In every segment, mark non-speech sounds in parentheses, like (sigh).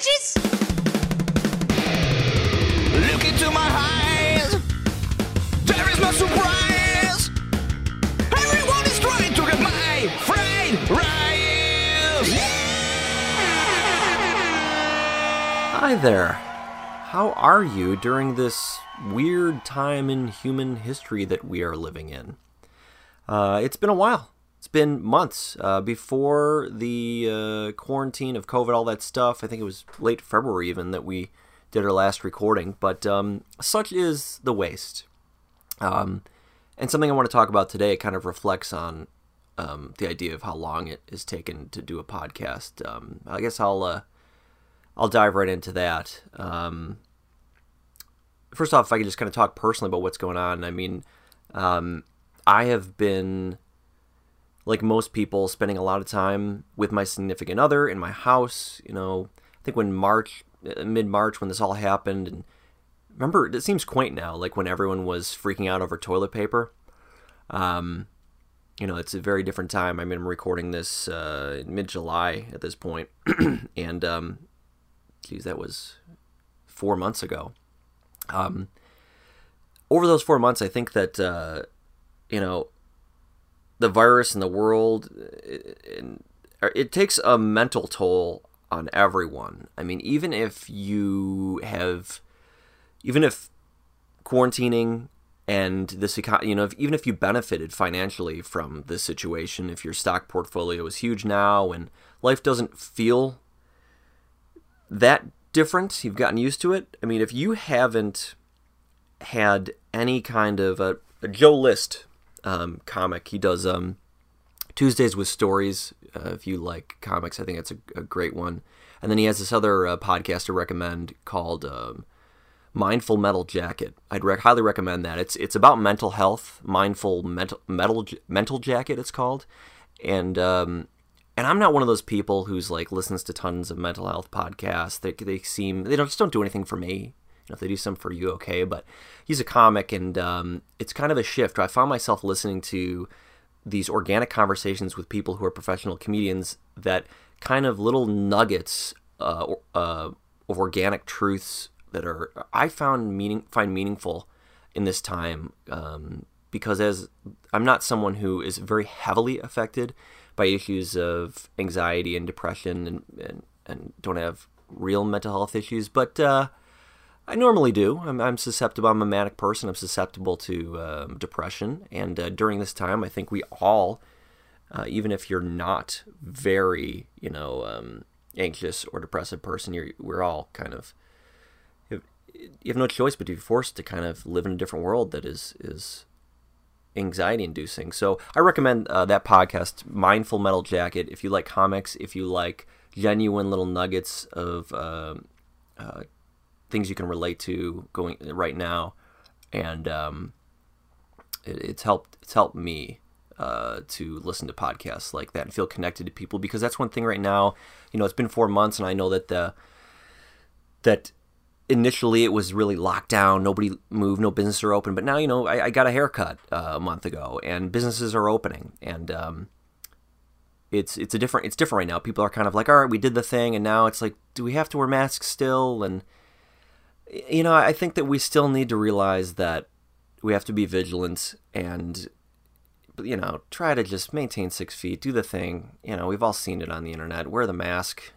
bitches! Look into my eyes. There is no surprise. Everyone is trying to get my fried rice. Hi there. How are you during this weird time in human history that we are living in? Uh, it's been a while. It's been months uh, before the uh, quarantine of COVID, all that stuff. I think it was late February even that we did our last recording. But um, such is the waste. Um, and something I want to talk about today kind of reflects on um, the idea of how long it has taken to do a podcast. Um, I guess I'll uh, I'll dive right into that. Um, first off, if I could just kind of talk personally about what's going on. I mean, um, I have been, like most people, spending a lot of time with my significant other in my house. You know, I think when March, mid March, when this all happened, and remember, it seems quaint now, like when everyone was freaking out over toilet paper. Um, you know, it's a very different time. I mean, I'm recording this uh, mid July at this point, (clears throat) and um, geez, that was four months ago. Um, over those four months, I think that uh, you know the virus in the world, uh, it, er, it takes a mental toll on everyone. I mean, even if you have, even if quarantining and this, you know, if, even if you benefited financially from this situation, if your stock portfolio is huge now and life doesn't feel that different, you've gotten used to it. I mean, if you haven't had any kind of a, a Joe List um, comic, he does um, Tuesdays with Stories. Uh, if you like comics, I think that's a, a, great one. And then he has this other uh, podcast to recommend called um, Mindful Metal Jacket. I'd highly recommend that. It's it's about mental health. Mindful mental metal mental jacket. It's called, and um, and I'm not one of those people who's like listens to tons of mental health podcasts. They they seem they don't just don't do anything for me. If they do some for you, okay. But he's a comic, and um, it's kind of a shift. I found myself listening to these organic conversations with people who are professional comedians that kind of little nuggets uh, uh, of organic truths that are I found meaning find meaningful in this time um, because as I'm not someone who is very heavily affected by issues of anxiety and depression and, and, and don't have real mental health issues, but uh, I normally do. I'm, I'm, susceptible. I'm a manic person. I'm susceptible to um, depression. And uh, during this time, I think we all, uh, even if you're not very, you know, um, anxious or depressive person, you're, we're all kind of you have no choice but to be forced to kind of live in a different world that is is anxiety inducing. So I recommend uh, that podcast, Mindful Metal Jacket, if you like comics, if you like genuine little nuggets of uh, uh, things you can relate to going right now, and um, it, it's helped. It's helped me. Uh, to listen to podcasts like that and feel connected to people because that's one thing right now. You know, it's been four months, and I know that the that initially it was really locked down nobody moved no businesses are open but now you know i, I got a haircut uh, a month ago and businesses are opening and um, it's it's a different it's different right now people are kind of like all right we did the thing and now it's like do we have to wear masks still and you know i think that we still need to realize that we have to be vigilant and you know try to just maintain six feet do the thing. You know we've all seen it on the internet. Wear the mask.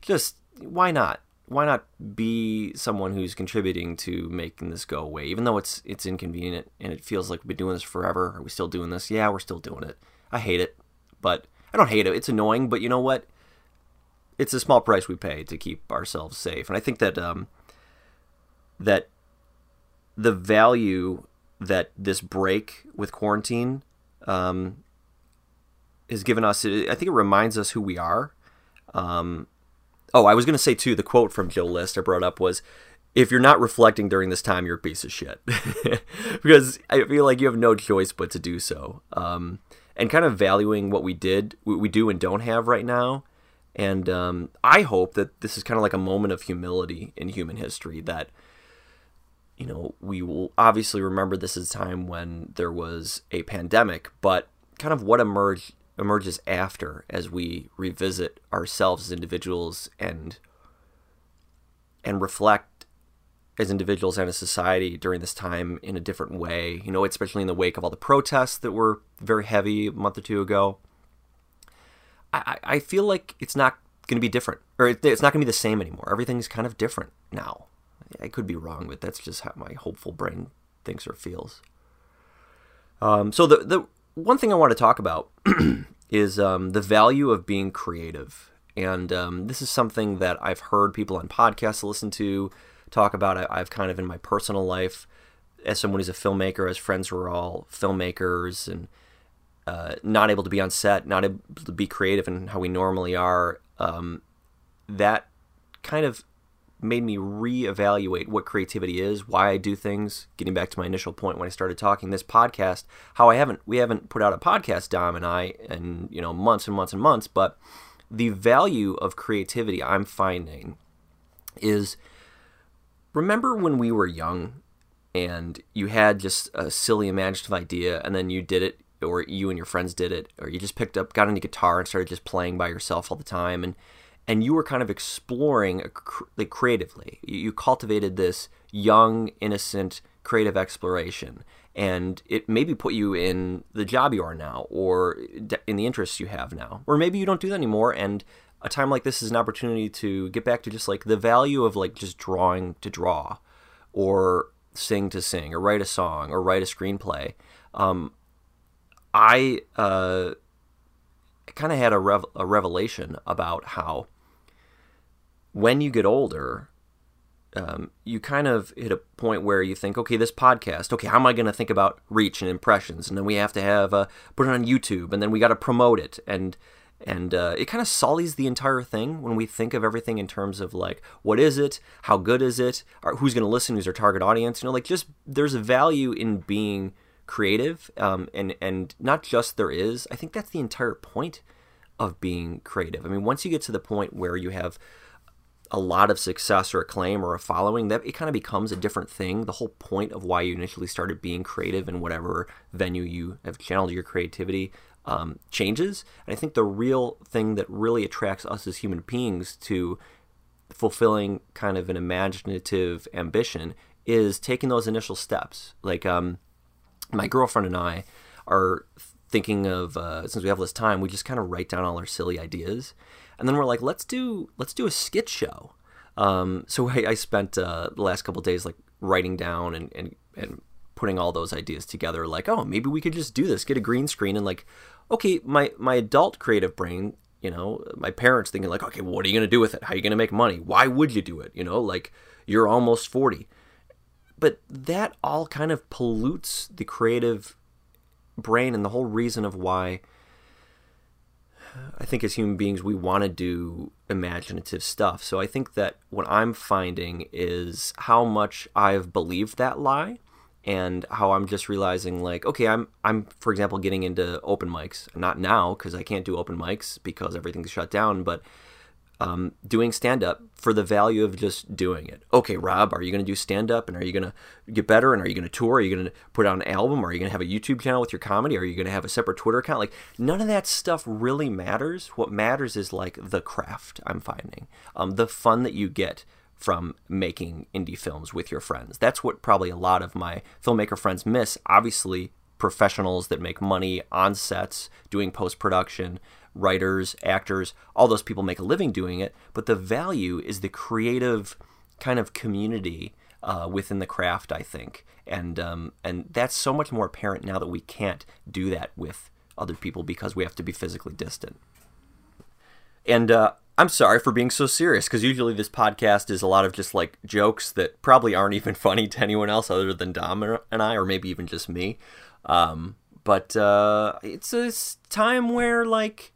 Just why not? Why not be someone who's contributing to making this go away? Even though it's it's inconvenient and it feels like we've been doing this forever. Are we still doing this? Yeah we're still doing it. I hate it but i don't hate it. It's annoying but you know what? It's a small price we pay to keep ourselves safe. And i think that um that the value that this break with quarantine um has given us i think it reminds us who we are um Oh, I was going to say too. The quote from Joe List I brought up was, "If you're not reflecting during this time, you're a piece of shit," (laughs) because I feel like you have no choice but to do so. Um, and kind of valuing what we did, what we do and don't have right now. And um, I hope that this is kind of like a moment of humility in human history that you know, we will obviously remember this as a time when there was a pandemic, but kind of what emerged emerges after as we revisit ourselves as individuals and and reflect as individuals and as society during this time in a different way. You know, especially in the wake of all the protests that were very heavy a month or two ago. I, I feel like it's not going to be different, or it's not going to be the same anymore. Everything's kind of different now. I could be wrong, but that's just how my hopeful brain thinks or feels. Um, so the the one thing I want to talk about (clears throat) is um, the value of being creative, and um, this is something that I've heard people on podcasts listen to talk about. I, I've kind of in my personal life, as someone who's a filmmaker, as friends who are all filmmakers and uh, not able to be on set, not able to be creative in how we normally are. Um, that kind of made me reevaluate what creativity is, why I do things. Getting back to my initial point when I started talking this podcast, how I haven't we haven't put out a podcast, Dom and I, in you know months and months and months. But the value of creativity I'm finding is remember when we were young and you had just a silly imaginative idea and then you did it or you and your friends did it or you just picked up got into guitar and started just playing by yourself all the time and and you were kind of exploring like creatively. You cultivated this young, innocent, creative exploration, and it maybe put you in the job you are now, or in the interests you have now, or maybe you don't do that anymore. And a time like this is an opportunity to get back to just like the value of like just drawing to draw, or sing to sing, or write a song, or write a screenplay. Um, I uh, kind of had a, rev- a revelation about how when you get older, um, you kind of hit a point where you think, okay, this podcast, okay, how am I going to think about reach and impressions? And then we have to have uh, put it on YouTube, and then we got to promote it, and and uh, it kind of sullies the entire thing when we think of everything in terms of like, what is it? How good is it? Who's going to listen? Who's our target audience? You know, like just there's a value in being creative, um, and and not just there is. I think that's the entire point of being creative. I mean, once you get to the point where you have a lot of success or acclaim or a following, that it kind of becomes a different thing. The whole point of why you initially started being creative in whatever venue you have channeled your creativity um, changes. And I think the real thing that really attracts us as human beings to fulfilling kind of an imaginative ambition is taking those initial steps. Like um, my girlfriend and I are thinking of uh, since we have less time, we just kind of write down all our silly ideas and then we're like, let's do let's do a skit show. Um, so I, I spent uh, the last couple days like writing down and, and and putting all those ideas together. Like, oh, maybe we could just do this. Get a green screen and like, okay, my my adult creative brain, you know, my parents thinking like, okay, what are you gonna do with it? How are you gonna make money? Why would you do it? You know, like you're almost forty. But that all kind of pollutes the creative brain and the whole reason of why I think as human beings, we want to do imaginative stuff. So I think that what I'm finding is how much I've believed that lie and how I'm just realizing like okay I'm I'm for example getting into open mics not now because I can't do open mics because everything's shut down but um, doing stand up for the value of just doing it. Okay, Rob, are you going to do stand up and are you going to get better and are you going to tour? Are you going to put out an album? Are you going to have a YouTube channel with your comedy? Are you going to have a separate Twitter account? Like, none of that stuff really matters. What matters is like the craft, I'm finding, um, the fun that you get from making indie films with your friends. That's what probably a lot of my filmmaker friends miss. Obviously, professionals that make money on sets, doing post production writers, actors, all those people make a living doing it, but the value is the creative kind of community uh, within the craft, I think, and um, and that's so much more apparent now that we can't do that with other people because we have to be physically distant. And uh, I'm sorry for being so serious because usually this podcast is a lot of just like jokes that probably aren't even (laughs) funny to anyone else other than Dom and I, or maybe even just me. Um, but uh, it's a time where like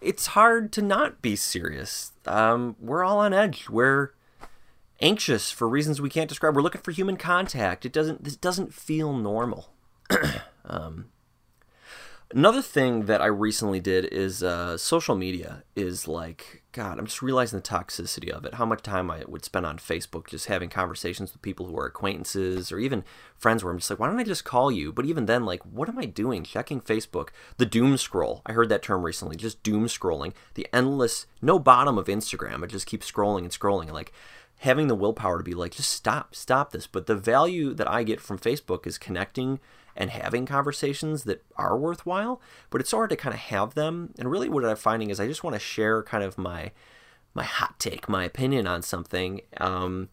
it's hard to not be serious. Um, we're all on edge. We're anxious for reasons we can't describe. We're looking for human contact. It doesn't. This doesn't feel normal. (clears throat) um, another thing that I recently did is uh, social media is like God, I'm just realizing the toxicity of it. How much time I would spend on Facebook just having conversations with people who are acquaintances or even friends where I'm just like, why don't I just call you? But even then, like, what am I doing? Checking Facebook. The doom scroll. I heard that term recently. Just doom scrolling. The endless, no bottom of Instagram. It just keeps scrolling and scrolling. And like, having the willpower to be like, just stop, stop this. But the value that I get from Facebook is connecting and having conversations that are worthwhile. But it's hard to kind of have them. And really, what I'm finding is I just want to share kind of my my hot take, my opinion on something, um,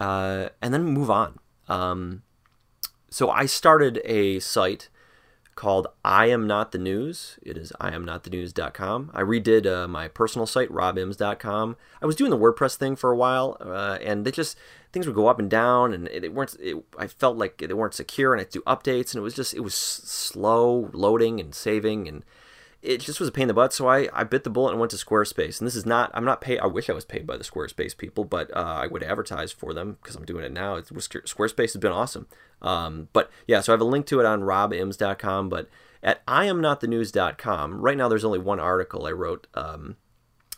uh, and then move on. Um, so I started a site called I Am Not the News. It is iamnotthenews.com. I redid uh, my personal site, robimbs.com. I was doing the WordPress thing for a while, uh, and they just things would go up and down, and it, weren't. It, I felt like they weren't secure, and I'd do updates, and it was just it was slow loading and saving, and it just was a pain in the butt. So I, I bit the bullet and went to Squarespace. And this is not, I'm not paid. I wish I was paid by the Squarespace people, but uh, I would advertise for them because I'm doing it now. It's, Squarespace has been awesome. Um, but yeah, so I have a link to it on robimbs.com. But at iamnotthenews.com, right now there's only one article I wrote, um,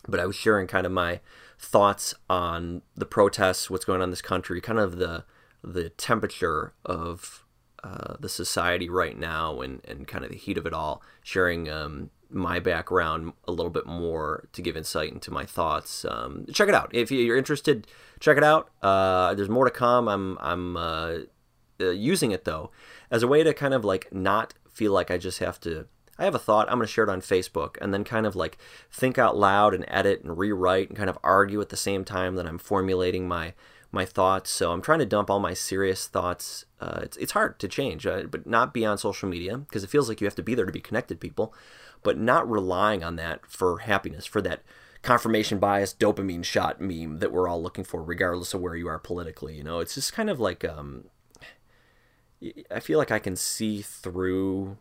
but I was sharing kind of my thoughts on the protests, what's going on in this country, kind of the the temperature of uh, the society right now and, and kind of the heat of it all, sharing um, my background a little bit more to give insight into my thoughts. Um, check it out if you're interested. Check it out. Uh, there's more to come. I'm I'm uh, uh, using it though as a way to kind of like not feel like I just have to. I have a thought. I'm going to share it on Facebook and then kind of like think out loud and edit and rewrite and kind of argue at the same time that I'm formulating my my thoughts. So I'm trying to dump all my serious thoughts. Uh, it's it's hard to change, uh, but not be on social media because it feels like you have to be there to be connected people but not relying on that for happiness, for that confirmation bias dopamine shot meme that we're all looking for, regardless of where you are politically. You know, it's just kind of like um, I feel like I can see through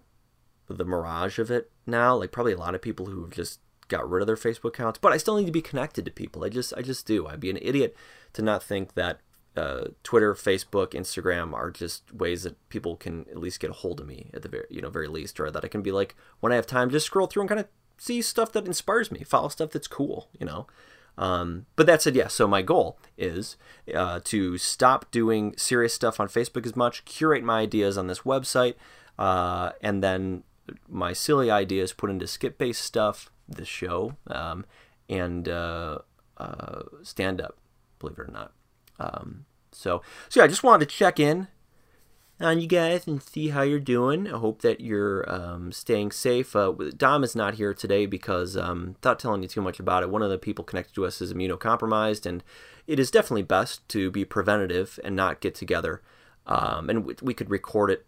the mirage of it now. Like probably a lot of people who have just got rid of their Facebook accounts, but I still need to be connected to people. I just I just do. I'd be an idiot to not think that uh, Twitter, Facebook, Instagram are just ways that people can at least get a hold of me at the very you know very least, or that I can be like when I have time, just scroll through and kind of see stuff that inspires me, follow stuff that's cool, you know. Um, but that said, yeah. So my goal is uh, to stop doing serious stuff on Facebook as much, curate my ideas on this website, uh, and then my silly ideas put into skip-based stuff, the show, um, and uh, uh stand up. Believe it or not. Um, so, so yeah, I just wanted to check in on you guys and see how you're doing. I hope that you're um, staying safe. Uh, Dom is not here today because, um, without telling you too much about it, one of the people connected to us is immunocompromised, and it is definitely best to be preventative and not get together. Um, and we, we could record it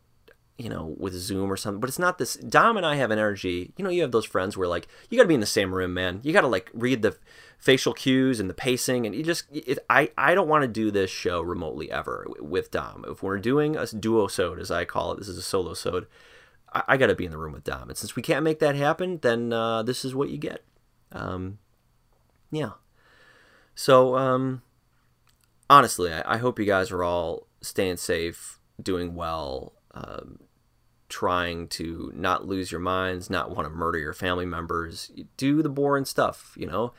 you know, with Zoom or something. But it's not this. Dom and I have an energy. You know, you have those friends where like you got to be in the same room, man. You got to like read the facial cues and the pacing, and you just. It, I I don't want to do this show remotely ever with Dom. If we're doing a duo sode, as I call it, this is a solo sode. I, I got to be in the room with Dom, and since we can't make that happen, then uh, this is what you get. Um, yeah. So um, honestly, I, I hope you guys are all staying safe, doing well. Um, trying to not lose your minds, not want to murder your family members. Do the boring stuff, you know.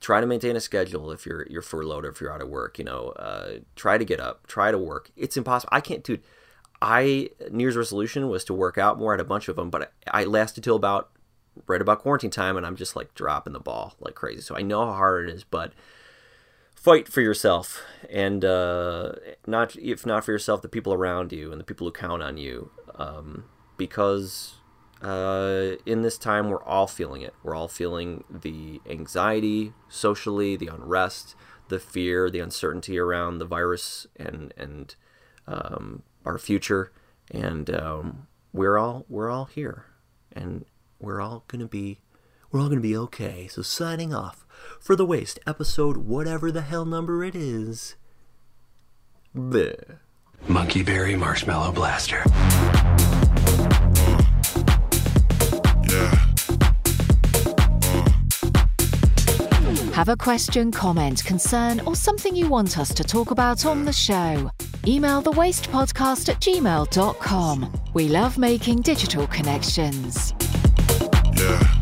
Try to maintain a schedule if you're you're furloughed or if you're out of work. You know, uh, try to get up, try to work. It's impossible. I can't, dude. I New Year's resolution was to work out more. I had a bunch of them, but I, I lasted till about right about quarantine time, and I'm just like dropping the ball like crazy. So I know how hard it is, but fight for yourself and uh, not if not for yourself the people around you and the people who count on you um, because uh, in this time we're all feeling it we're all feeling the anxiety socially the unrest the fear the uncertainty around the virus and and um, our future and um, we're all we're all here and we're all gonna be we're all gonna be okay so signing off for the waste episode, whatever the hell number it is. Bleh. Monkey Berry Marshmallow Blaster. Have a question, comment, concern, or something you want us to talk about on the show? Email the thewastepodcast at gmail.com. We love making digital connections. Yeah.